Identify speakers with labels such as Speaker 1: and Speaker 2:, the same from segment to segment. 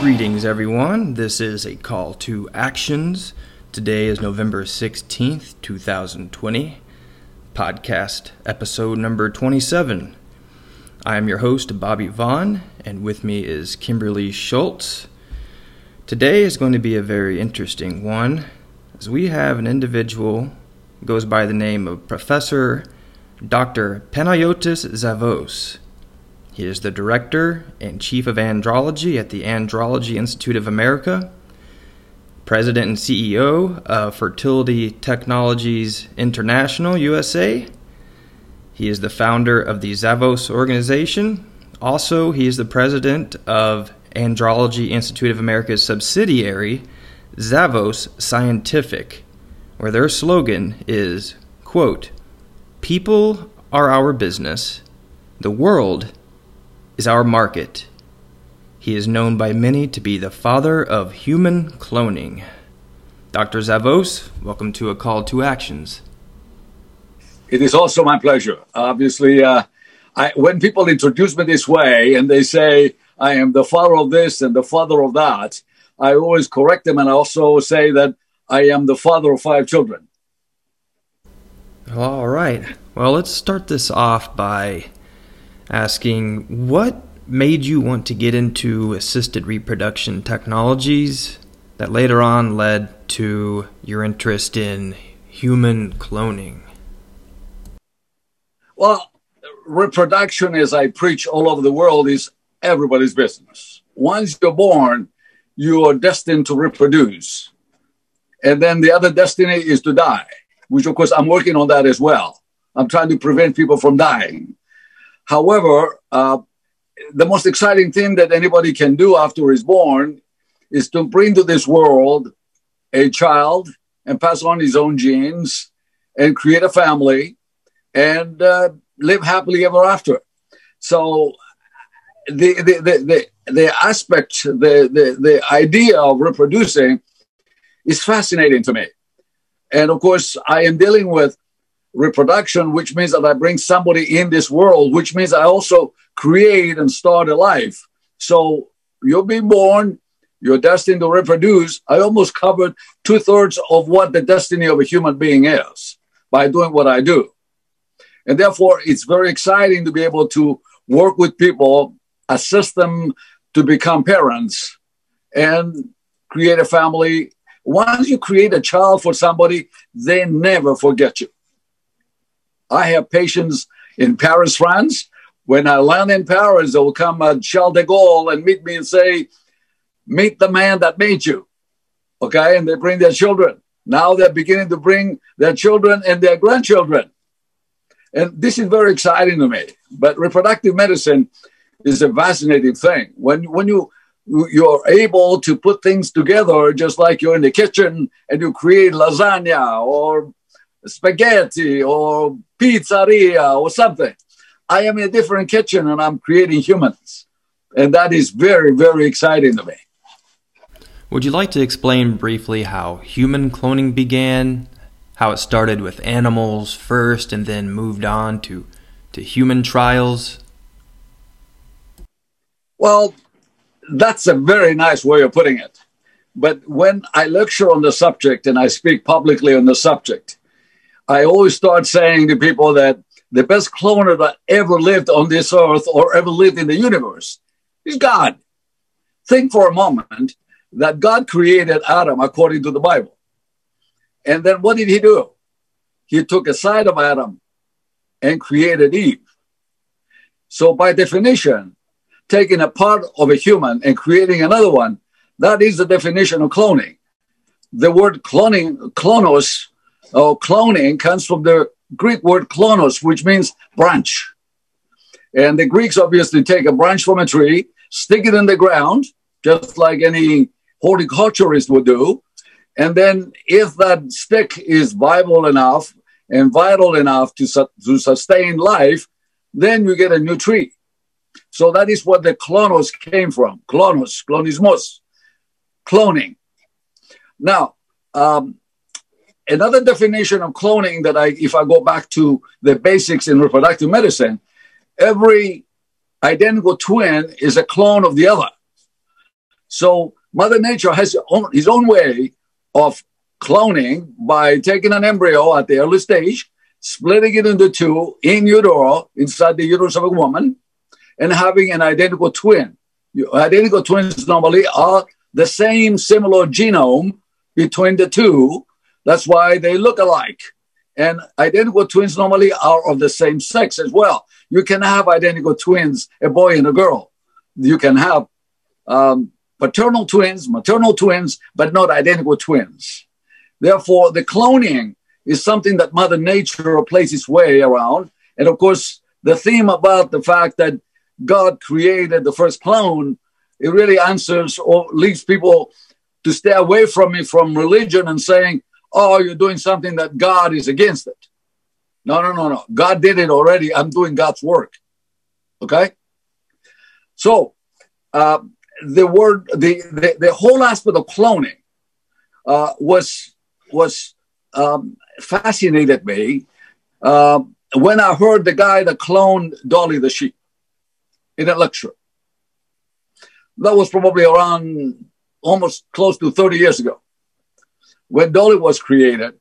Speaker 1: Greetings, everyone. This is a call to actions. Today is November 16th, 2020, podcast episode number 27. I am your host, Bobby Vaughn, and with me is Kimberly Schultz. Today is going to be a very interesting one, as we have an individual goes by the name of Professor Dr. Panayotis Zavos. He is the director and chief of andrology at the Andrology Institute of America, president and CEO of Fertility Technologies International USA. He is the founder of the Zavos organization. Also, he is the president of Andrology Institute of America's subsidiary, Zavos Scientific, where their slogan is, quote, People are our business. The world is our market. He is known by many to be the father of human cloning. Dr. Zavos, welcome to A Call to Actions.
Speaker 2: It is also my pleasure. Obviously, uh, I, when people introduce me this way and they say, I am the father of this and the father of that, I always correct them and I also say that I am the father of five children.
Speaker 1: All right. Well, let's start this off by asking what made you want to get into assisted reproduction technologies that later on led to your interest in human cloning?
Speaker 2: Well, reproduction, as I preach all over the world, is everybody's business. Once you're born, you are destined to reproduce. And then the other destiny is to die, which, of course, I'm working on that as well. I'm trying to prevent people from dying. However, uh, the most exciting thing that anybody can do after he's born is to bring to this world a child and pass on his own genes and create a family and uh, live happily ever after. So the the the the, the aspect, the, the the idea of reproducing is fascinating to me. And of course, I am dealing with reproduction, which means that I bring somebody in this world, which means I also create and start a life. So you'll be born, you're destined to reproduce. I almost covered two thirds of what the destiny of a human being is by doing what I do. And therefore, it's very exciting to be able to work with people, assist them to become parents, and create a family. Once you create a child for somebody, they never forget you. I have patients in Paris, France. When I land in Paris, they will come at Charles de Gaulle and meet me and say, Meet the man that made you. Okay. And they bring their children. Now they're beginning to bring their children and their grandchildren. And this is very exciting to me. But reproductive medicine is a fascinating thing. When, when you you're able to put things together just like you're in the kitchen and you create lasagna or spaghetti or pizzeria or something. I am in a different kitchen and I'm creating humans. And that is very, very exciting to me.
Speaker 1: Would you like to explain briefly how human cloning began? How it started with animals first and then moved on to, to human trials?
Speaker 2: Well, that's a very nice way of putting it. But when I lecture on the subject and I speak publicly on the subject, I always start saying to people that the best cloner that ever lived on this earth or ever lived in the universe is God. Think for a moment that God created Adam according to the Bible. And then what did he do? He took a side of Adam and created Eve. So, by definition, taking a part of a human and creating another one, that is the definition of cloning. The word cloning, klonos, or cloning comes from the Greek word klonos, which means branch. And the Greeks obviously take a branch from a tree, stick it in the ground, just like any horticulturist would do. And then, if that stick is viable enough and vital enough to, su- to sustain life, then you get a new tree. So that is what the clonos came from. Clonos, clonismos, cloning. Now, um, another definition of cloning that I, if I go back to the basics in reproductive medicine, every identical twin is a clone of the other. So Mother Nature has own, his own way of cloning by taking an embryo at the early stage, splitting it into two in utero, inside the uterus of a woman, and having an identical twin. Identical twins normally are the same similar genome between the two. That's why they look alike. And identical twins normally are of the same sex as well. You can have identical twins, a boy and a girl. You can have um, paternal twins, maternal twins, but not identical twins. Therefore, the cloning is something that Mother Nature plays its way around. And of course, the theme about the fact that God created the first clone, it really answers or leads people to stay away from it from religion and saying, oh, you're doing something that God is against it. No, no, no, no. God did it already. I'm doing God's work. Okay? So, uh, the word, the, the, the, whole aspect of cloning uh, was, was um, fascinated me uh, when I heard the guy that cloned Dolly the sheep in a lecture. That was probably around almost close to 30 years ago when Dolly was created.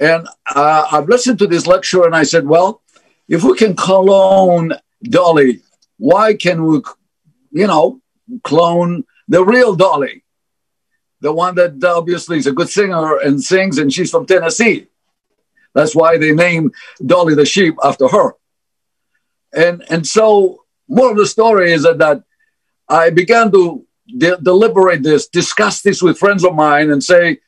Speaker 2: And uh, I've listened to this lecture and I said, well, if we can clone Dolly, why can we, you know, clone the real Dolly? The one that obviously is a good singer and sings, and she's from Tennessee. That's why they named Dolly the sheep after her. And, and so, more of the story is that, that I began to de- deliberate this, discuss this with friends of mine, and say,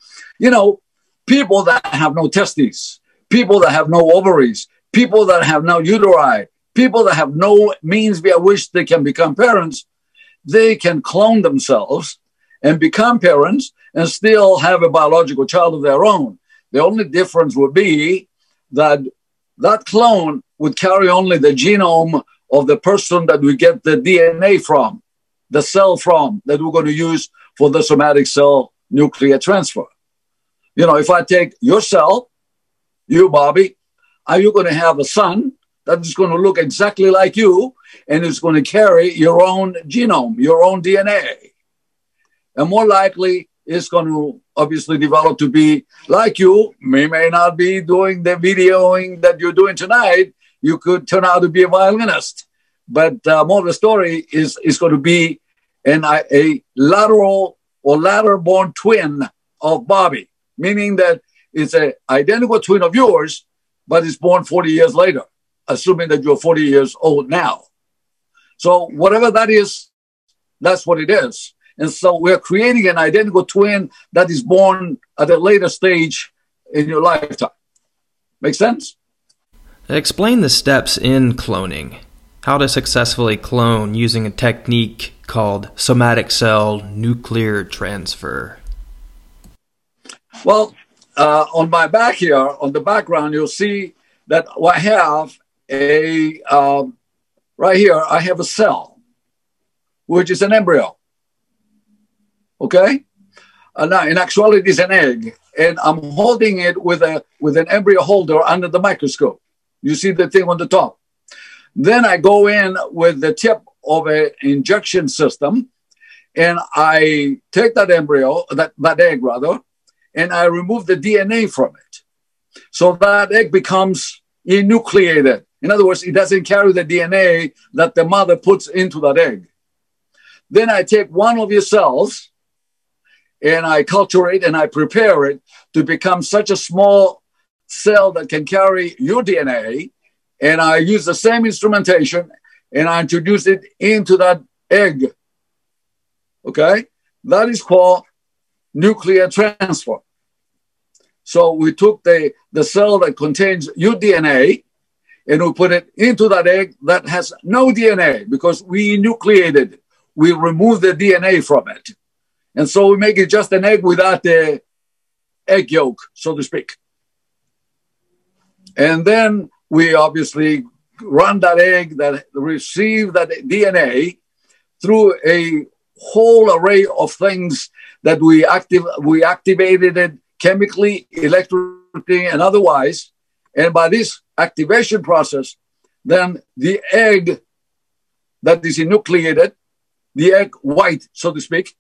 Speaker 2: you know, people that have no testes, people that have no ovaries, people that have no uteri, people that have no means via which they can become parents, they can clone themselves and become parents and still have a biological child of their own. The only difference would be that that clone would carry only the genome of the person that we get the DNA from, the cell from, that we're going to use for the somatic cell nuclear transfer. You know, if I take yourself, you, Bobby, are you going to have a son that is going to look exactly like you and is going to carry your own genome, your own DNA? And more likely, it's going to obviously develop to be like you. May may not be doing the videoing that you're doing tonight. You could turn out to be a violinist. But uh, more of the story is is going to be an a lateral or lateral born twin of Bobby meaning that it's an identical twin of yours, but it's born 40 years later, assuming that you're 40 years old now. So whatever that is, that's what it is. And so we're creating an identical twin that is born at a later stage in your lifetime. Make sense?
Speaker 1: Explain the steps in cloning. How to successfully clone using a technique called somatic cell nuclear transfer.
Speaker 2: Well, uh, on my back here, on the background, you'll see that I have a, um, right here, I have a cell, which is an embryo. Okay? Uh, now, in actuality, it's an egg, and I'm holding it with a with an embryo holder under the microscope. You see the thing on the top. Then I go in with the tip of an injection system, and I take that embryo, that, that egg rather, and I remove the DNA from it. So that egg becomes enucleated. In other words, it doesn't carry the DNA that the mother puts into that egg. Then I take one of your cells and I culture it and I prepare it to become such a small cell that can carry your DNA. And I use the same instrumentation and I introduce it into that egg. Okay? That is called nuclear transfer. So we took the, the cell that contains your DNA and we put it into that egg that has no DNA because we nucleated it. We removed the DNA from it. And so we make it just an egg without the egg yolk, so to speak. And then we obviously run that egg that receive that DNA through a whole array of things that we active we activated it chemically, electrically, and otherwise. And by this activation process, then the egg that is enucleated, the egg white, so to speak,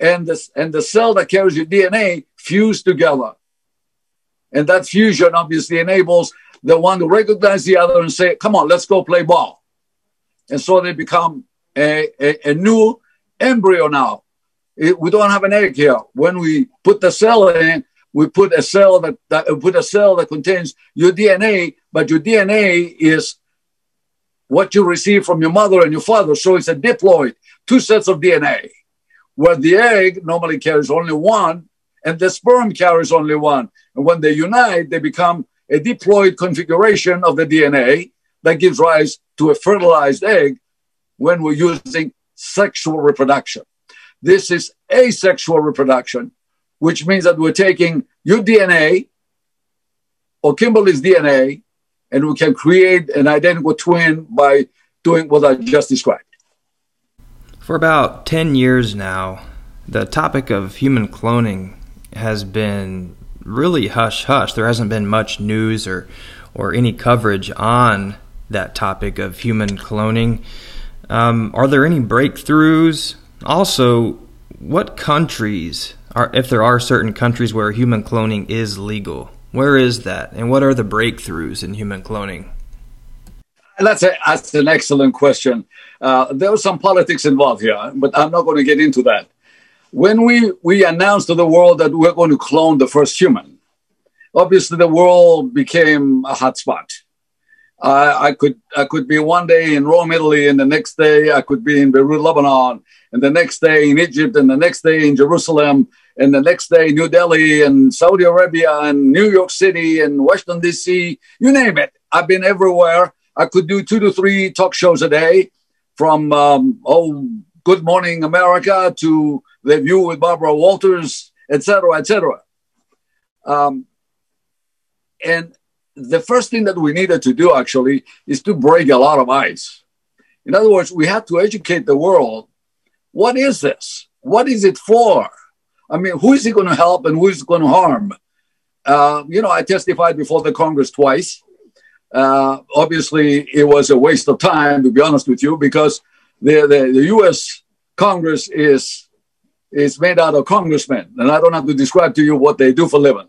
Speaker 2: and the, and the cell that carries your DNA fuse together. And that fusion obviously enables the one to recognize the other and say, come on, let's go play ball. And so they become a, a, a new embryo now. It, we don't have an egg here. When we put the cell in, we put a cell that, that put a cell that contains your DNA, but your DNA is what you receive from your mother and your father. So it's a diploid, two sets of DNA, where the egg normally carries only one and the sperm carries only one. And when they unite, they become a diploid configuration of the DNA that gives rise to a fertilized egg when we're using sexual reproduction. This is asexual reproduction, which means that we're taking your DNA or Kimberly's DNA and we can create an identical twin by doing what I just described.
Speaker 1: For about 10 years now, the topic of human cloning has been really hush hush. There hasn't been much news or, or any coverage on that topic of human cloning. Um, are there any breakthroughs? Also, what countries are, if there are certain countries where human cloning is legal, where is that, and what are the breakthroughs in human cloning?
Speaker 2: That's, a, that's an excellent question. Uh, there was some politics involved here, but I'm not going to get into that. When we, we announced to the world that we're going to clone the first human, obviously the world became a hotspot. Uh, I could I could be one day in Rome, Italy, and the next day I could be in Beirut, Lebanon, and the next day in Egypt, and the next day in Jerusalem, and the next day New Delhi and Saudi Arabia and New York City and Washington D.C. You name it. I've been everywhere. I could do two to three talk shows a day, from um, oh Good Morning America to The View with Barbara Walters, etc., etc. Um, and the first thing that we needed to do actually is to break a lot of ice. In other words, we had to educate the world. What is this? What is it for? I mean, who is it going to help and who is it going to harm? Uh, you know, I testified before the Congress twice. Uh, obviously, it was a waste of time, to be honest with you, because the, the, the U.S. Congress is is made out of congressmen, and I don't have to describe to you what they do for living.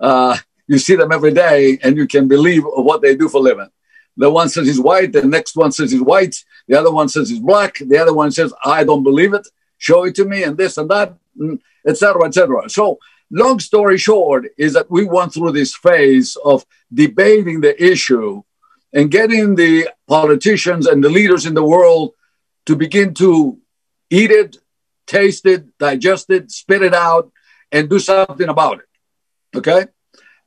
Speaker 2: Uh, you see them every day, and you can believe what they do for living. The one says he's white, the next one says he's white, the other one says he's black, the other one says I don't believe it, show it to me, and this and that mm, etc., etc. So, long story short, is that we went through this phase of debating the issue and getting the politicians and the leaders in the world to begin to eat it, taste it, digest it, spit it out, and do something about it. Okay?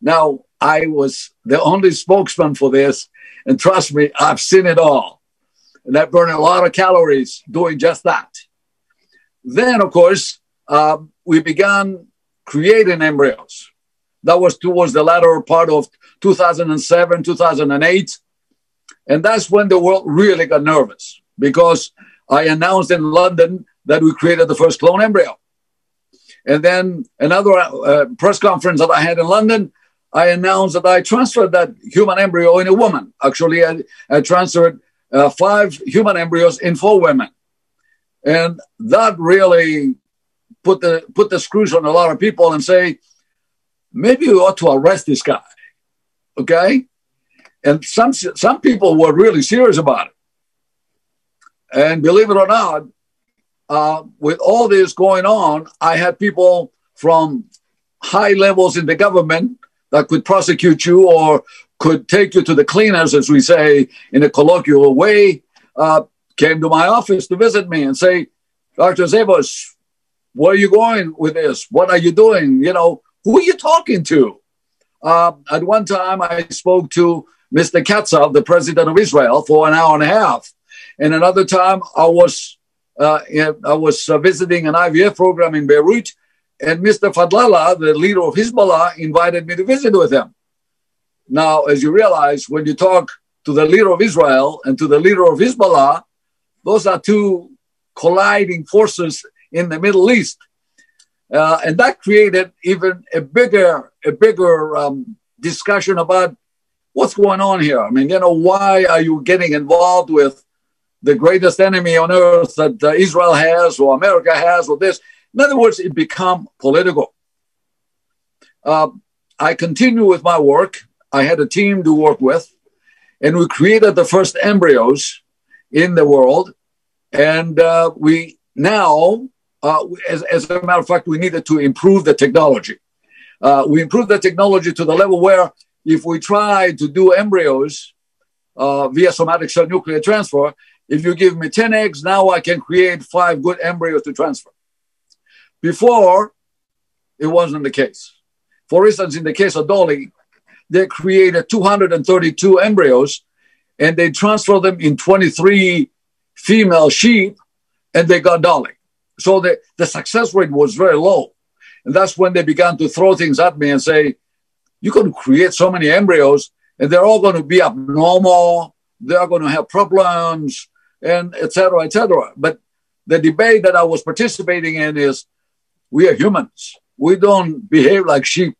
Speaker 2: Now, I was the only spokesman for this, and trust me, I've seen it all. And I burned a lot of calories doing just that. Then, of course, uh, we began creating embryos. That was towards the latter part of 2007, 2008. And that's when the world really got nervous because I announced in London that we created the first clone embryo. And then another uh, press conference that I had in London, I announced that I transferred that human embryo in a woman. Actually, I, I transferred uh, five human embryos in four women. And that really put the put the screws on a lot of people and say, maybe we ought to arrest this guy. Okay? And some some people were really serious about it. And believe it or not, uh, with all this going on, I had people from high levels in the government that could prosecute you or could take you to the cleaners, as we say in a colloquial way, uh, came to my office to visit me and say, Dr. Zavos, where are you going with this? What are you doing? You know, who are you talking to? Uh, at one time, I spoke to Mr. Katzav, the president of Israel, for an hour and a half. And another time, I was uh, I was uh, visiting an IVF program in Beirut, and Mr. Fadlallah, the leader of Hezbollah, invited me to visit with him. Now, as you realize, when you talk to the leader of Israel and to the leader of Hezbollah, those are two colliding forces in the Middle East. Uh, and that created even a bigger, a bigger um, discussion about what's going on here. I mean, you know, why are you getting involved with the greatest enemy on earth that uh, Israel has or America has or this? In other words, it become political. Uh, I continue with my work. I had a team to work with, and we created the first embryos in the world. And uh, we now, uh, as, as, a matter of fact, we needed to improve the technology. Uh, we improved the technology to the level where if we try to do embryos uh, via somatic cell nuclear transfer, if you give me 10 eggs, now I can create five good embryos to transfer. Before, it wasn't the case. For instance, in the case of Dolly, they created 232 embryos and they transferred them in 23 female sheep and they got Dolly. So the, the success rate was very low. And that's when they began to throw things at me and say, you can create so many embryos and they're all going to be abnormal. They're going to have problems and etc. etc. But the debate that I was participating in is we are humans. We don't behave like sheep.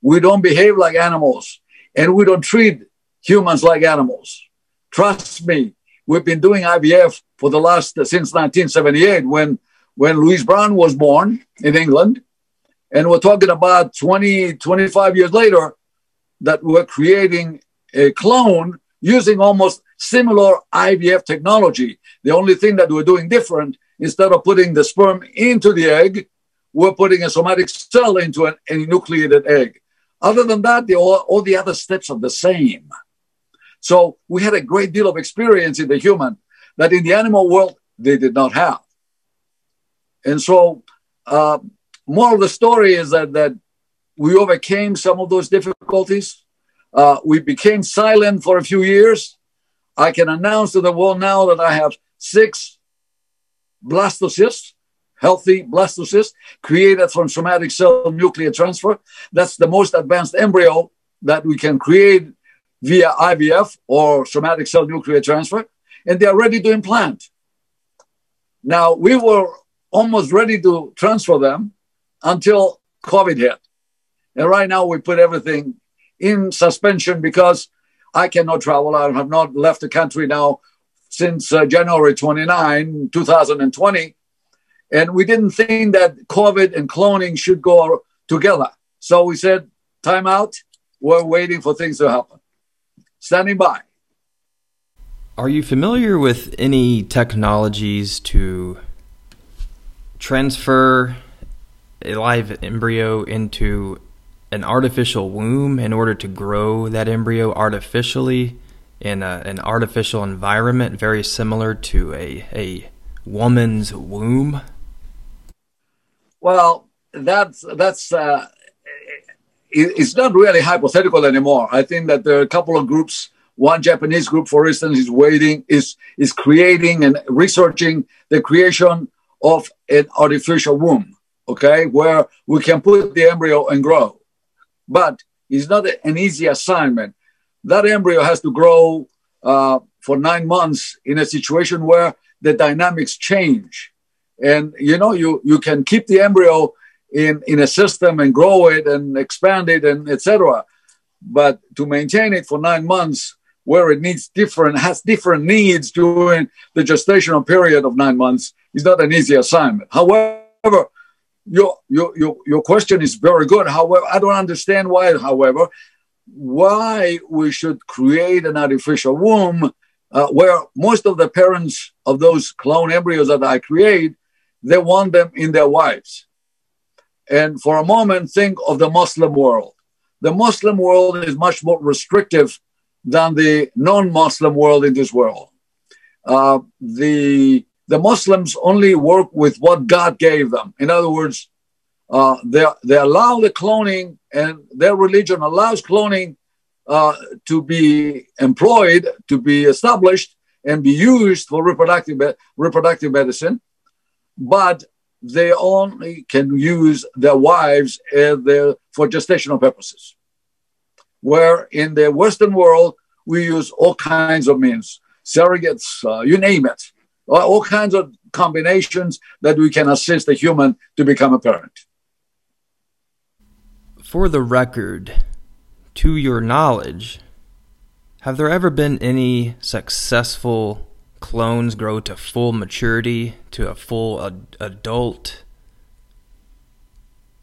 Speaker 2: We don't behave like animals and we don't treat humans like animals. Trust me, we've been doing IVF for the last since 1978 when when Louise Brown was born in England. And we're talking about 20, 25 years later that we're creating a clone using almost similar IVF technology. The only thing that we're doing different, instead of putting the sperm into the egg, we're putting a somatic cell into an, enucleated egg. Other than that, the, all, all the other steps are the same. So we had a great deal of experience in the human that in the animal world they did not have. And so, uh, more of the story is that, that we overcame some of those difficulties. Uh, we became silent for a few years. I can announce to the world now that I have six blastocysts healthy blastocyst created from somatic cell nuclear transfer. That's the most advanced embryo that we can create via IVF or somatic cell nuclear transfer, and they are ready to implant. Now, we were almost ready to transfer them until COVID hit. And right now, we put everything in suspension because I cannot travel. I have not left the country now since uh, January 29, 2020 and we didn't think that COVID and cloning should go together. So we said, time out. We're waiting for things to happen. Standing by.
Speaker 1: Are you familiar with any technologies to transfer a live embryo into an artificial womb in order to grow that embryo artificially in a, an artificial environment very similar to a, a woman's womb?
Speaker 2: Well, that's that's uh, it's not really hypothetical anymore. I think that there are a couple of groups. One Japanese group, for instance, is waiting is is creating and researching the creation of an artificial womb. Okay, where we can put the embryo and grow, but it's not an easy assignment. That embryo has to grow uh, for nine months in a situation where the dynamics change and you know you you can keep the embryo in in a system and grow it and expand it and etc but to maintain it for nine months where it needs different has different needs during the gestational period of nine months is not an easy assignment. However your your your, your question is very good. However i don't understand why however why we should create an artificial womb uh, where most of the parents of those clone embryos that i create they want them in their wives. And for a moment, think of the Muslim world. The Muslim world is much more restrictive than the non Muslim world in this world. Uh, the, the Muslims only work with what God gave them. In other words, uh, they, they allow the cloning, and their religion allows cloning uh, to be employed, to be established, and be used for reproductive, reproductive medicine but they only can use their wives their, for gestational purposes. where in the Western world, we use all kinds of means, surrogates, uh, you name it, all kinds of combinations that we can assist a human to become a parent.
Speaker 1: For the record, to your knowledge, have there ever been any successful clones grow to full maturity, to a full ad- adult?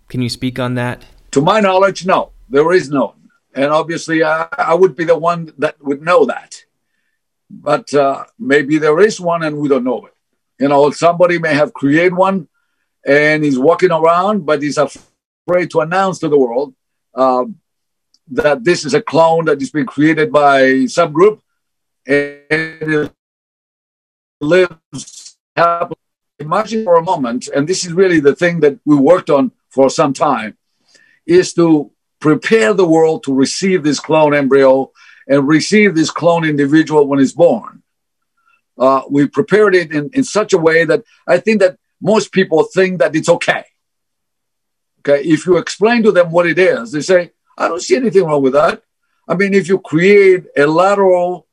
Speaker 1: Can you speak on that?
Speaker 2: To my knowledge, no, there is none. And obviously, I, I would be the one that would know that. But uh, maybe there is one and we don't know it. You know, somebody may have created one and he's walking around, but he's afraid to announce to the world uh, that this is a clone that is being created by some group and lives happily. Imagine for a moment, and this is really the thing that we worked on for some time, is to prepare the world to receive this clone embryo and receive this clone individual when it's born. Uh, we prepared it in, in such a way that I think that most people think that it's okay. Okay, if you explain to them what it is, they say, I don't see anything wrong with that. I mean, if you create a lateral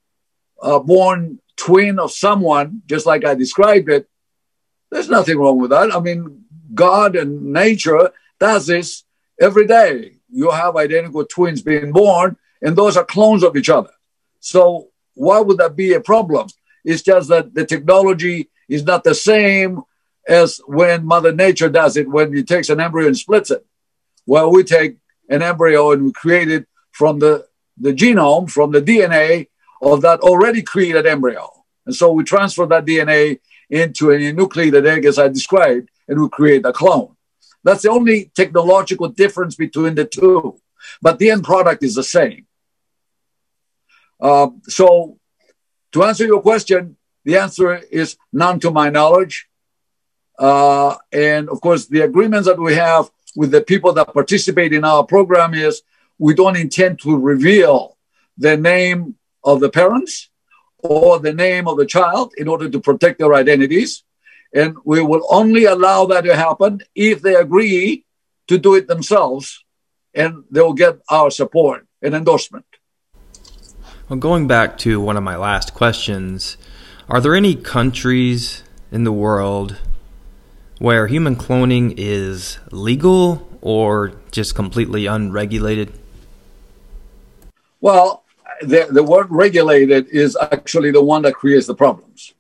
Speaker 2: uh, born twin of someone, just like I described it, there's nothing wrong with that. I mean, God and nature does this every day you have identical twins being born, and those are clones of each other. So why would that be a problem? It's just that the technology is not the same as when Mother Nature does it when he takes an embryo and splits it. Well, we take an embryo and we create it from the, the genome, from the DNA of that already created embryo. And so we transfer that DNA into a nucleated egg, as I described, and we create a clone. That's the only technological difference between the two. But the end product is the same. Uh, so, to answer your question, the answer is none to my knowledge. Uh, and of course, the agreements that we have with the people that participate in our program is we don't intend to reveal the name of the parents or the name of the child in order to protect their identities. And we will only allow that to happen if they agree to do it themselves, and they will get our support and endorsement.
Speaker 1: Well, going back to one of my last questions, are there any countries in the world where human cloning is legal or just completely unregulated?
Speaker 2: Well, the, the word regulated is actually the one that creates the problems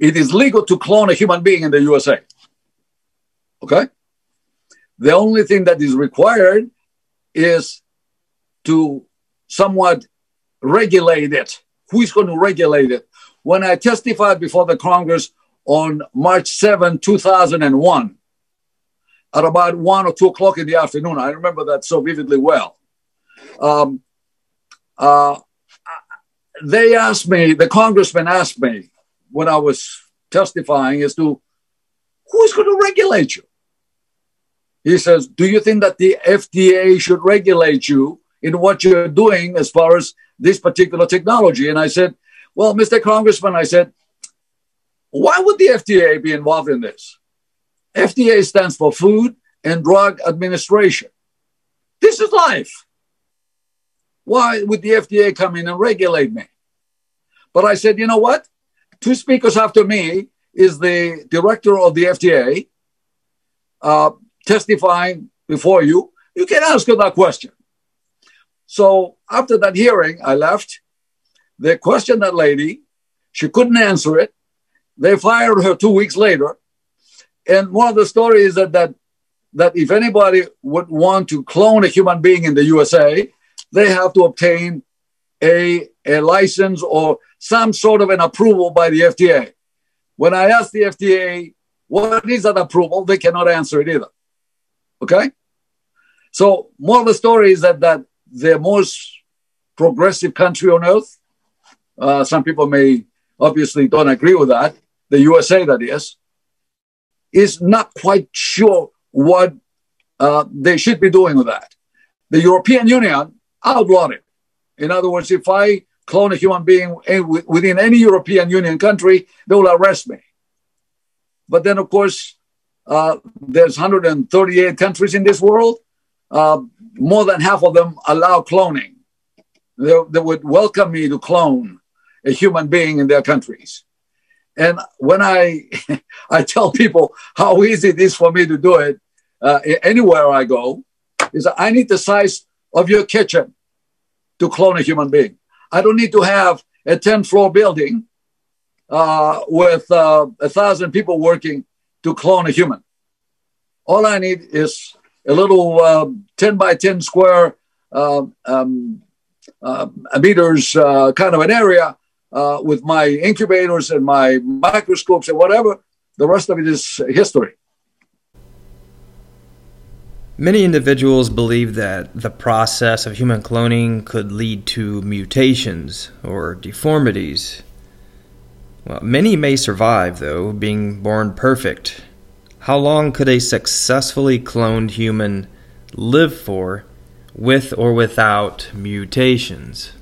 Speaker 2: it is legal to clone a human being in the USA. Okay? The only thing that is required is to somewhat regulate it. Who is going to regulate it? When I testified before the Congress on March 7, 2001, at about one or two o'clock in the afternoon, I remember that so vividly well. Um, uh, they asked me, the congressman asked me, when I was testifying as to who's going to regulate you. He says, Do you think that the FDA should regulate you in what you're doing as far as this particular technology? And I said, Well, Mr. Congressman, I said, why would the FDA be involved in this? FDA stands for Food and Drug Administration. This is life. Why would the FDA come in and regulate me? But I said, you know what? Two speakers after me is the director of the FDA uh, testifying before you. You can ask her that question. So after that hearing, I left. They questioned that lady. She couldn't answer it. They fired her two weeks later. And one of the stories that that that if anybody would want to clone a human being in the USA, they have to obtain a, a license or some sort of an approval by the FDA. When I ask the FDA, what is that approval? They cannot answer it either. Okay? So, more of the story is that, that the most progressive country on earth, uh, some people may obviously don't agree with that, the USA, that is, is not quite sure what uh, they should be doing with that. The European Union outlawed it. In other words, if I clone a human being within any European Union country, they will arrest me. But then, of course, uh, there's 138 countries in this world. Uh, more than half of them allow cloning. they, they would welcome me to clone a human being in their countries. And when I I tell people how easy it is for me to do it uh, anywhere I go, is I need the size of your kitchen to clone a human being. I don't need to have a 10 floor building uh, with uh, a thousand people working to clone a human. All I need is a little uh, 10 by 10 square um, um, uh, meters uh, kind of an area uh, with my incubators and my microscopes and whatever. The rest of it is history.
Speaker 1: Many individuals believe that the process of human cloning could lead to mutations or deformities. Well, many may survive, though, being born perfect. How long could a successfully cloned human live for, with or without mutations?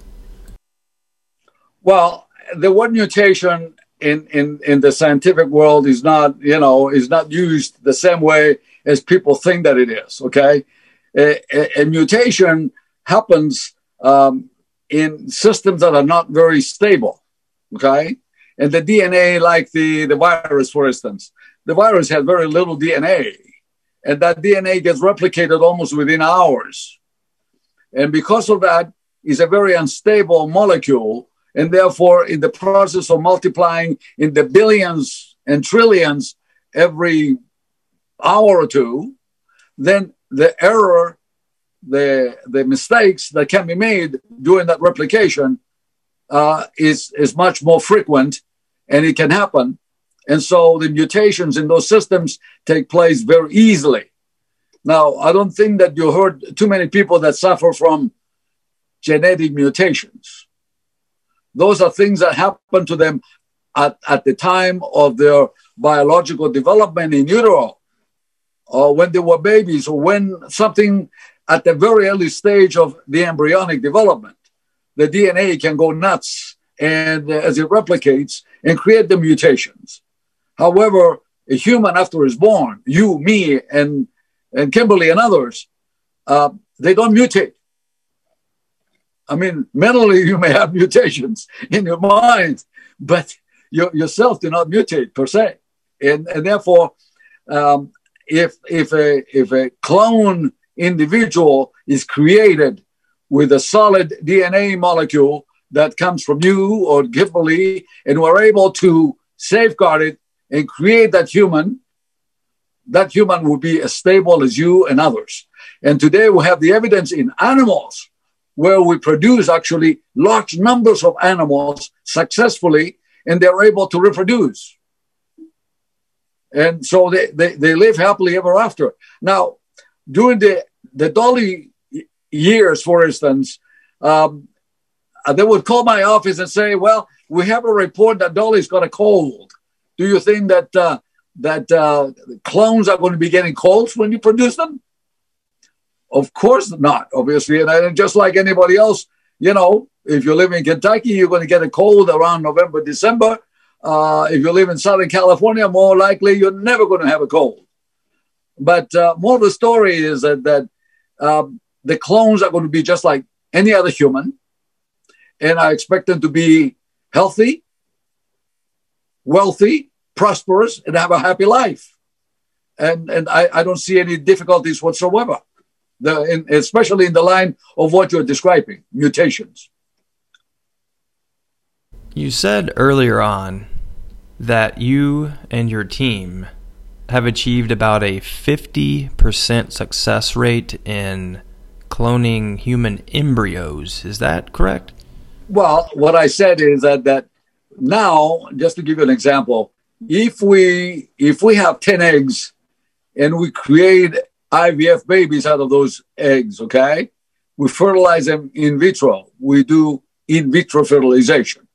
Speaker 2: Well, the word mutation in, in, in the scientific world is not, you know, is not used the same way as people think that it is. Okay, a, a, a mutation happens um, in systems that are not very stable. Okay, and the DNA, like the the virus, for instance, the virus has very little DNA, and that DNA gets replicated almost within hours, and because of that, is a very unstable molecule, and therefore, in the process of multiplying in the billions and trillions every hour or two, then the error, the the mistakes that can be made during that replication uh, is is much more frequent, and it can happen. And so the mutations in those systems take place very easily. Now, I don't think that you heard too many people that suffer from genetic mutations. Those are things that happen to them at, at the time of their biological development in utero or when they were babies or when something at the very early stage of the embryonic development, the DNA can go nuts and uh, as it replicates and create the mutations. However, a human after is born, you, me, and and Kimberly and others, uh, they don't mutate. I mean, mentally you may have mutations in your mind, but your, yourself do not mutate per se, and and therefore um, if if a if a clone individual is created with a solid DNA molecule that comes from you or Kimberly, and we're able to safeguard it and create that human, that human will be as stable as you and others. And today we have the evidence in animals where we produce actually large numbers of animals successfully and they're able to reproduce. And so they, they, they live happily ever after. Now, during the, the Dolly years, for instance, um, uh, they would call my office and say, well, we have a report that Dolly's got a cold. Do you think that uh, that uh, clones are going to be getting colds when you produce them? Of course not, obviously. And just like anybody else, you know, if you live in Kentucky, you're going to get a cold around November, December. Uh, if you live in Southern California, more likely you're never going to have a cold. But uh, more of the story is that, that um, the clones are going to be just like any other human. And I expect them to be healthy, wealthy, prosperous, and have a happy life. And, and I, I don't see any difficulties whatsoever, the, in, especially in the line of what you're describing mutations.
Speaker 1: You said earlier on that you and your team have achieved about a 50% success rate in cloning human embryos. Is that correct?
Speaker 2: Well, what I said is that that now, just to give you an example, if we if we have 10 eggs and we create IVF babies out of those eggs, okay? We fertilize them in vitro. We do in vitro fertilization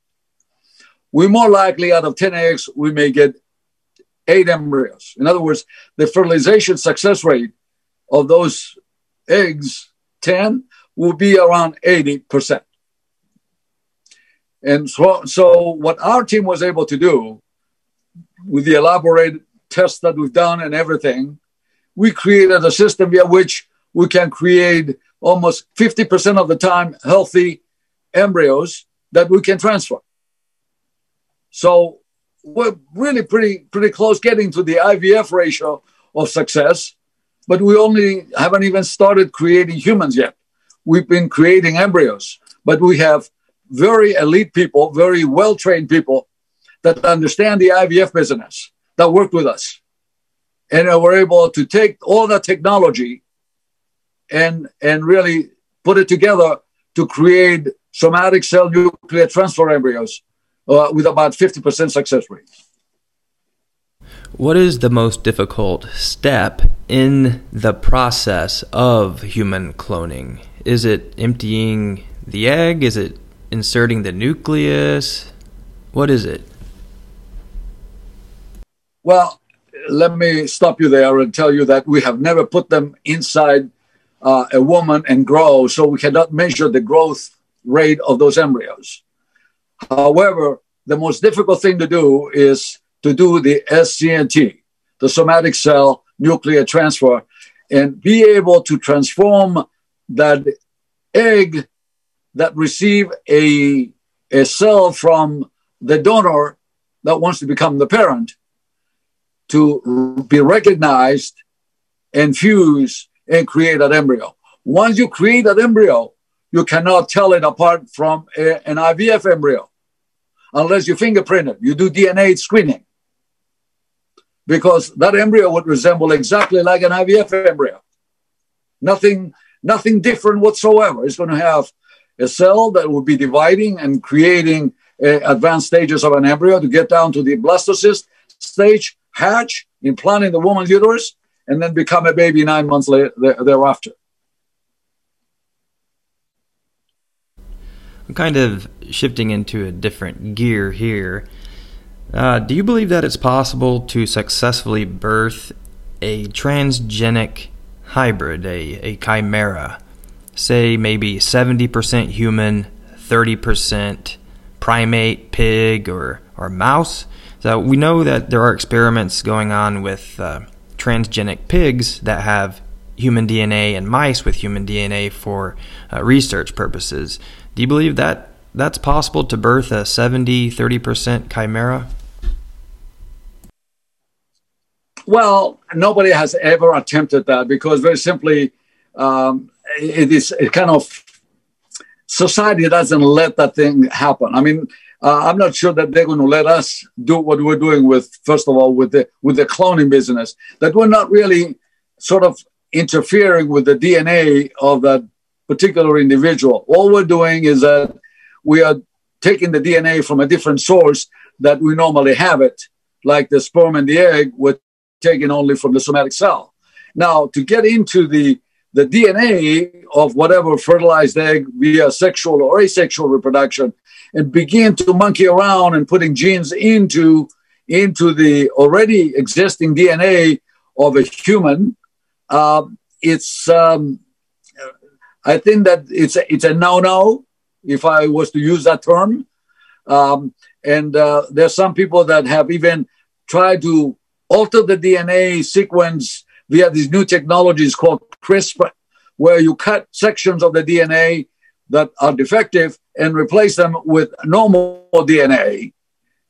Speaker 2: we more likely out of 10 eggs, we may get eight embryos. In other words, the fertilization success rate of those eggs, 10, will be around 80%. And so, so what our team was able to do with the elaborate tests that we've done and everything, we created a system via which we can create almost 50% of the time healthy embryos that we can transfer. So we're really pretty pretty close getting to the IVF ratio of success, but we only haven't even started creating humans yet. We've been creating embryos, but we have very elite people, very well trained people that understand the IVF business that work with us. And we're able to take all that technology and, and really put it together to create somatic cell nuclear transfer embryos uh, with about 50% success rate.
Speaker 1: What is the most difficult step in the process of human cloning? Is it emptying the egg? Is it inserting the nucleus? What is it?
Speaker 2: Well, let me stop you there and tell you that we have never put them inside uh, a woman and grow, so we cannot measure the growth rate of those embryos. However, the most difficult thing to do is to do the SCNT, the somatic cell nuclear transfer, and be able to transform that egg that receive a, a cell from the donor that wants to become the parent to be recognized and fuse and create that embryo. Once you create that embryo, you cannot tell it apart from a, an IVF embryo unless you fingerprint it. You do DNA screening because that embryo would resemble exactly like an IVF embryo. Nothing, nothing different whatsoever. It's going to have a cell that will be dividing and creating uh, advanced stages of an embryo to get down to the blastocyst stage, hatch, implant in the woman's uterus, and then become a baby nine months later, thereafter.
Speaker 1: I'm kind of shifting into a different gear here. Uh, do you believe that it's possible to successfully birth a transgenic hybrid, a, a chimera? Say maybe 70% human, 30% primate, pig, or, or mouse? So we know that there are experiments going on with uh, transgenic pigs that have human DNA and mice with human DNA for uh, research purposes. Do you believe that that's possible to birth a 70 30% chimera?
Speaker 2: Well, nobody has ever attempted that because very simply, um, it is it kind of society doesn't let that thing happen. I mean, uh, I'm not sure that they're going to let us do what we're doing with, first of all, with the with the cloning business. That we're not really sort of interfering with the DNA of that particular individual. All we're doing is that we are taking the DNA from a different source that we normally have it, like the sperm and the egg. We're taken only from the somatic cell. Now, to get into the the DNA of whatever fertilized egg via sexual or asexual reproduction and begin to monkey around and putting genes into into the already existing DNA of a human, uh, it's um, I think that it's a, it's a no-no if I was to use that term. Um, and uh, there's some people that have even tried to alter the DNA sequence via these new technologies called CRISPR, where you cut sections of the DNA that are defective and replace them with normal DNA.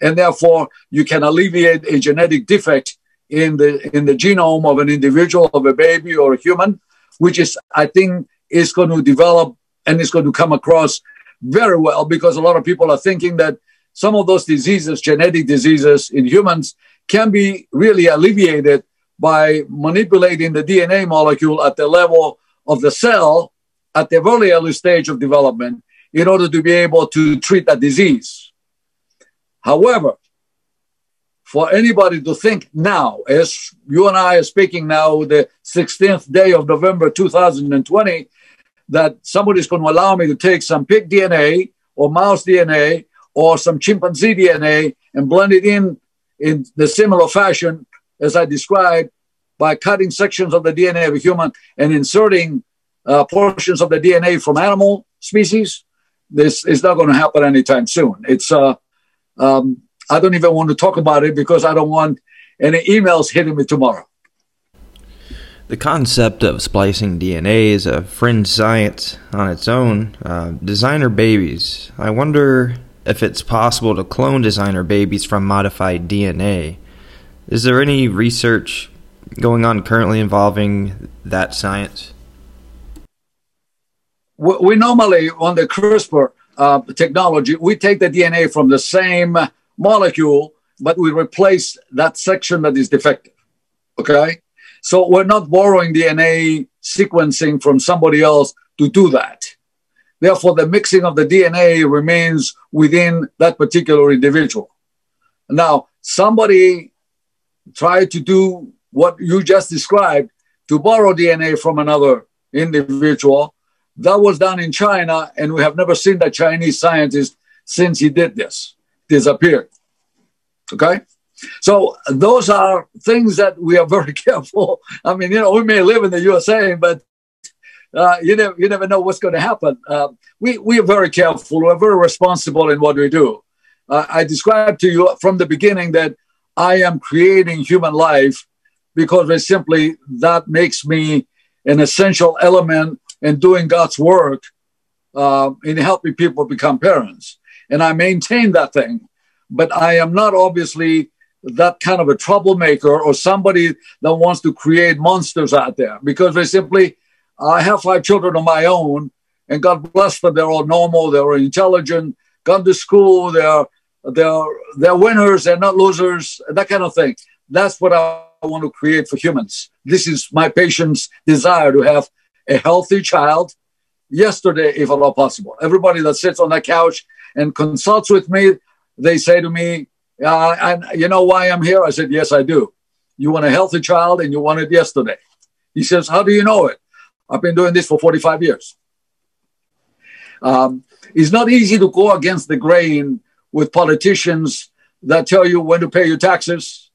Speaker 2: And therefore, you can alleviate a genetic defect in the in the genome of an individual, of a baby or a human, which is, I think, is going to develop and is going to come across very well because a lot of people are thinking that some of those diseases, genetic diseases in humans, can be really alleviated by manipulating the DNA molecule at the level of the cell at the very early stage of development in order to be able to treat that disease. However, for anybody to think now, as you and I are speaking now, the 16th day of November 2020, that somebody's going to allow me to take some pig DNA or mouse DNA or some chimpanzee DNA and blend it in in the similar fashion as I described by cutting sections of the DNA of a human and inserting uh, portions of the DNA from animal species. This is not going to happen anytime soon. It's uh, um, I don't even want to talk about it because I don't want any emails hitting me tomorrow.
Speaker 1: The concept of splicing DNA is a fringe science on its own. Uh, designer babies. I wonder if it's possible to clone designer babies from modified DNA. Is there any research going on currently involving that science?
Speaker 2: We normally, on the CRISPR uh, technology, we take the DNA from the same molecule, but we replace that section that is defective. Okay? So we're not borrowing DNA sequencing from somebody else to do that. Therefore, the mixing of the DNA remains within that particular individual. Now, somebody tried to do what you just described to borrow DNA from another individual. That was done in China, and we have never seen that Chinese scientist since he did this disappeared. Okay? So those are things that we are very careful. I mean, you know, we may live in the USA, but uh, you never you never know what's going to happen. Uh, we we are very careful. We're very responsible in what we do. Uh, I described to you from the beginning that I am creating human life because simply that makes me an essential element in doing God's work uh, in helping people become parents. And I maintain that thing, but I am not obviously that kind of a troublemaker or somebody that wants to create monsters out there because they simply, I have five children of my own and God bless them. They're all normal. They're intelligent, gone to school. They're, they're, they're winners. They're not losers, that kind of thing. That's what I want to create for humans. This is my patient's desire to have a healthy child yesterday, if at all possible. Everybody that sits on that couch and consults with me, they say to me, uh, and you know why I'm here? I said, Yes, I do. You want a healthy child and you want it yesterday. He says, How do you know it? I've been doing this for 45 years. Um, it's not easy to go against the grain with politicians that tell you when to pay your taxes.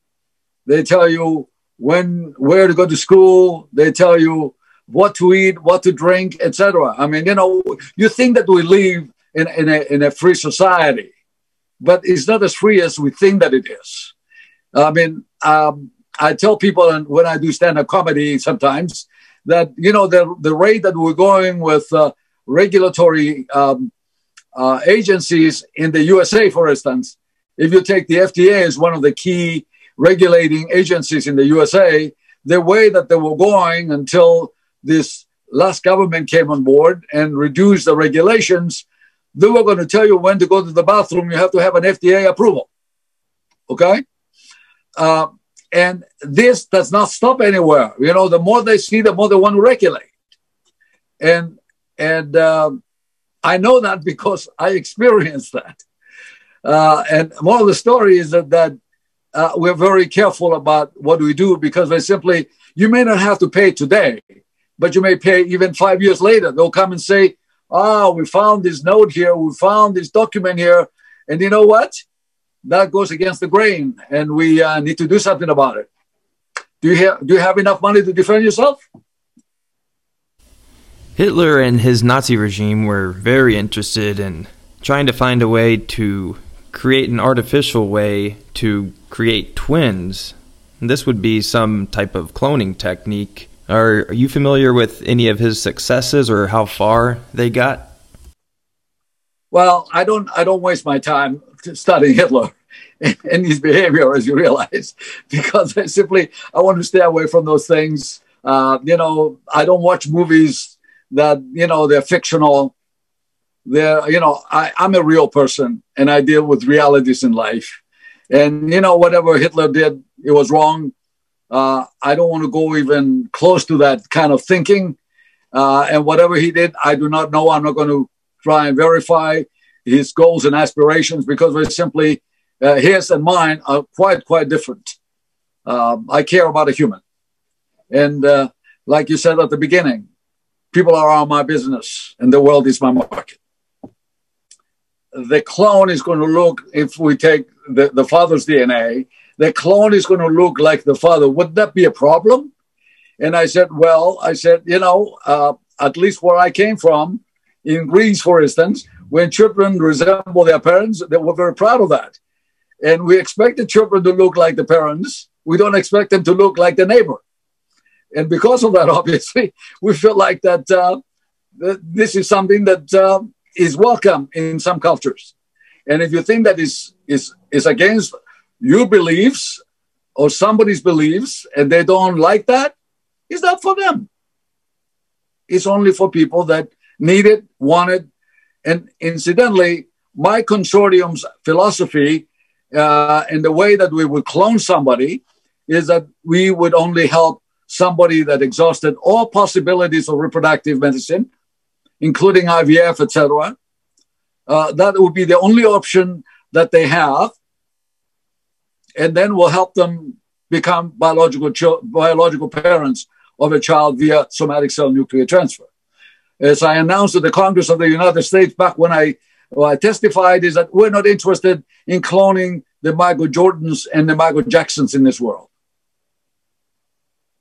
Speaker 2: They tell you when where to go to school. They tell you what to eat, what to drink, etc. I mean, you know, you think that we live in, in, a, in a free society but it's not as free as we think that it is. I mean, um, I tell people, and when I do stand-up comedy, sometimes that you know the the rate that we're going with uh, regulatory um, uh, agencies in the USA, for instance, if you take the FDA as one of the key regulating agencies in the USA, the way that they were going until this last government came on board and reduced the regulations they were going to tell you when to go to the bathroom. You have to have an FDA approval. Okay? Uh, and this does not stop anywhere. You know, the more they see, the more they want to regulate. And and um, I know that because I experienced that. Uh, and more of the story is that that uh, we're very careful about what we do because they simply you may not have to pay today, but you may pay even five years later. They'll come and say, oh, we found this note here, we found this document here. And you know what? That goes against the grain, and we uh, need to do something about it. Do you, have, do you have enough money to defend yourself?
Speaker 1: Hitler and his Nazi regime were very interested in trying to find a way to create an artificial way to create twins. This would be some type of cloning technique are, are you familiar with any of his successes or how far they got?
Speaker 2: Well, I don't. I don't waste my time studying Hitler and his behavior, as you realize, because I simply I want to stay away from those things. Uh, you know, I don't watch movies that you know they're fictional. They're you know I, I'm a real person and I deal with realities in life. And you know whatever Hitler did, it was wrong. Uh, I don't want to go even close to that kind of thinking. Uh, and whatever he did, I do not know. I'm not going to try and verify his goals and aspirations because we're simply uh, his and mine are quite quite different. Um, I care about a human, and uh, like you said at the beginning, people are my business, and the world is my market. The clone is going to look if we take the, the father's DNA the clone is going to look like the father. Would that be a problem? And I said, well, I said, you know, uh, at least where I came from, in Greece, for instance, when children resemble their parents, they were very proud of that. And we expect the children to look like the parents. We don't expect them to look like the neighbor. And because of that, obviously, we feel like that, uh, that this is something that uh, is welcome in some cultures. And if you think that is, is, is against your beliefs or somebody's beliefs and they don't like that, it's not for them. It's only for people that need it, want it. And incidentally, my consortium's philosophy uh, and the way that we would clone somebody is that we would only help somebody that exhausted all possibilities of reproductive medicine, including IVF, etc. Uh, that would be the only option that they have, and then we'll help them become biological biological parents of a child via somatic cell nuclear transfer. As I announced to the Congress of the United States back when I, I testified, is that we're not interested in cloning the Michael Jordans and the Michael Jacksons in this world.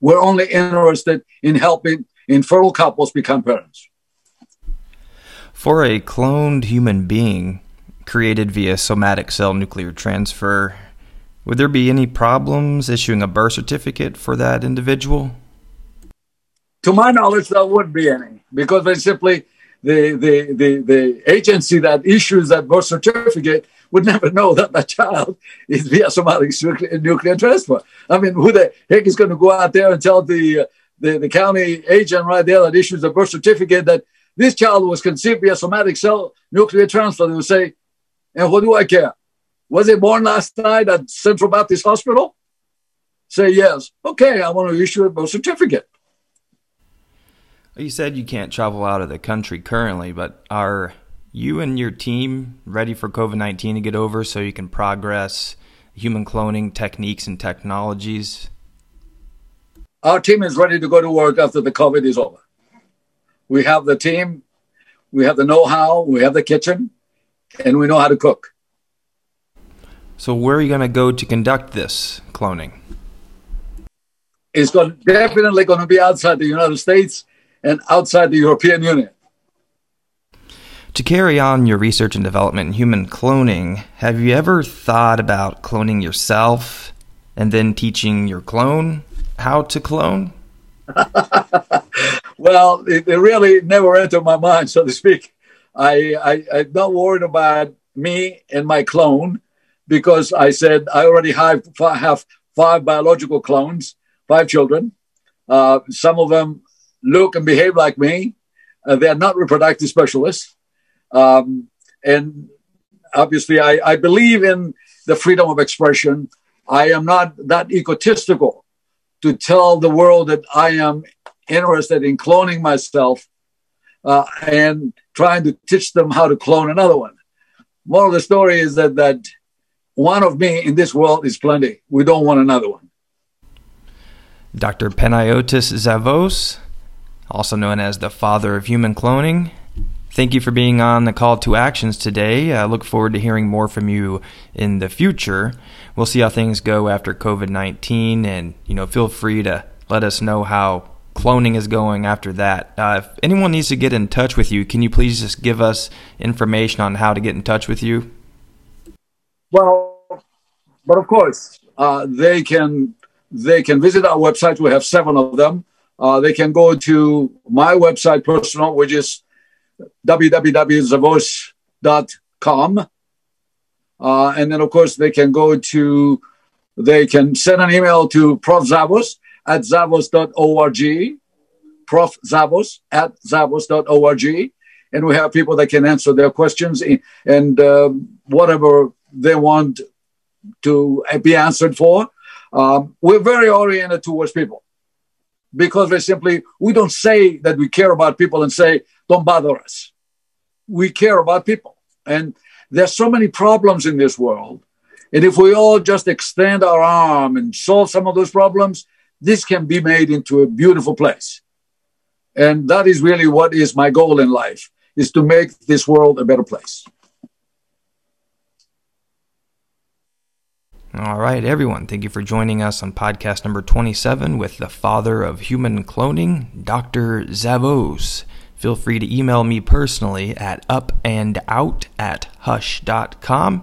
Speaker 2: We're only interested in helping infertile couples become parents.
Speaker 1: For a cloned human being created via somatic cell nuclear transfer, would there be any problems issuing a birth certificate for that individual?
Speaker 2: To my knowledge, there wouldn't be any because they simply the, the, the, the agency that issues that birth certificate would never know that that child is via somatic nuclear, transfer. I mean, who the heck is going to go out there and tell the, the, the county agent right there that issues the birth certificate that this child was conceived via somatic cell nuclear transfer? They would say, and what do I care? Was it born last night at Central Baptist Hospital? Say yes. Okay, I want to issue a birth certificate.
Speaker 1: You said you can't travel out of the country currently, but are you and your team ready for COVID 19 to get over so you can progress human cloning techniques and technologies?
Speaker 2: Our team is ready to go to work after the COVID is over. We have the team, we have the know how, we have the kitchen, and we know how to cook.
Speaker 1: So, where are you going to go to conduct this cloning?
Speaker 2: It's going, definitely going to be outside the United States and outside the European Union.
Speaker 1: To carry on your research and development in human cloning, have you ever thought about cloning yourself and then teaching your clone how to clone?
Speaker 2: well, it, it, really never entered my mind, so to speak. I, I, I'm not worried about me and my clone because I said I already have, have five biological clones, five children. Uh, some of them look and behave like me. Uh, they are not reproductive specialists. Um, and obviously, I, I believe in the freedom of expression. I am not that egotistical to tell the world that I am interested in cloning myself uh, and trying to teach them how to clone another one. More of the story is that that one of me in this world is plenty. We don't want another one.
Speaker 1: Dr. Panayotis Zavos, also known as the father of human cloning, Thank you for being on the call to actions today. I look forward to hearing more from you in the future. We'll see how things go after COVID 19, and you know, feel free to let us know how cloning is going after that. Uh, if anyone needs to get in touch with you, can you please just give us information on how to get in touch with you?
Speaker 2: Well, but of course, uh, they can they can visit our website. We have seven of them. Uh, they can go to my website personal, which is www.zavos.com. Uh, and then, of course, they can go to, they can send an email to Prof. Zavos at zavos.org, Prof. Zavos at zavos.org. And we have people that can answer their questions and um, whatever they want to be answered for. Um, we're very oriented towards people because we simply we don't say that we care about people and say don't bother us. We care about people. And there's so many problems in this world. And if we all just extend our arm and solve some of those problems, this can be made into a beautiful place. And that is really what is my goal in life is to make this world a better place.
Speaker 1: All right, everyone. Thank you for joining us on podcast number 27 with the father of human cloning, Dr. Zavos. Feel free to email me personally at upandout at hush.com.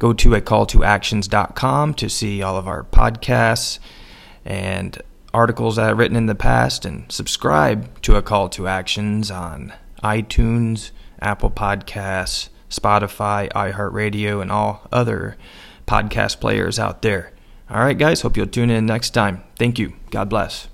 Speaker 1: Go to a call to actions.com to see all of our podcasts and articles that I've written in the past and subscribe to A Call to Actions on iTunes, Apple Podcasts, Spotify, iHeartRadio, and all other podcast players out there. All right, guys, hope you'll tune in next time. Thank you. God bless.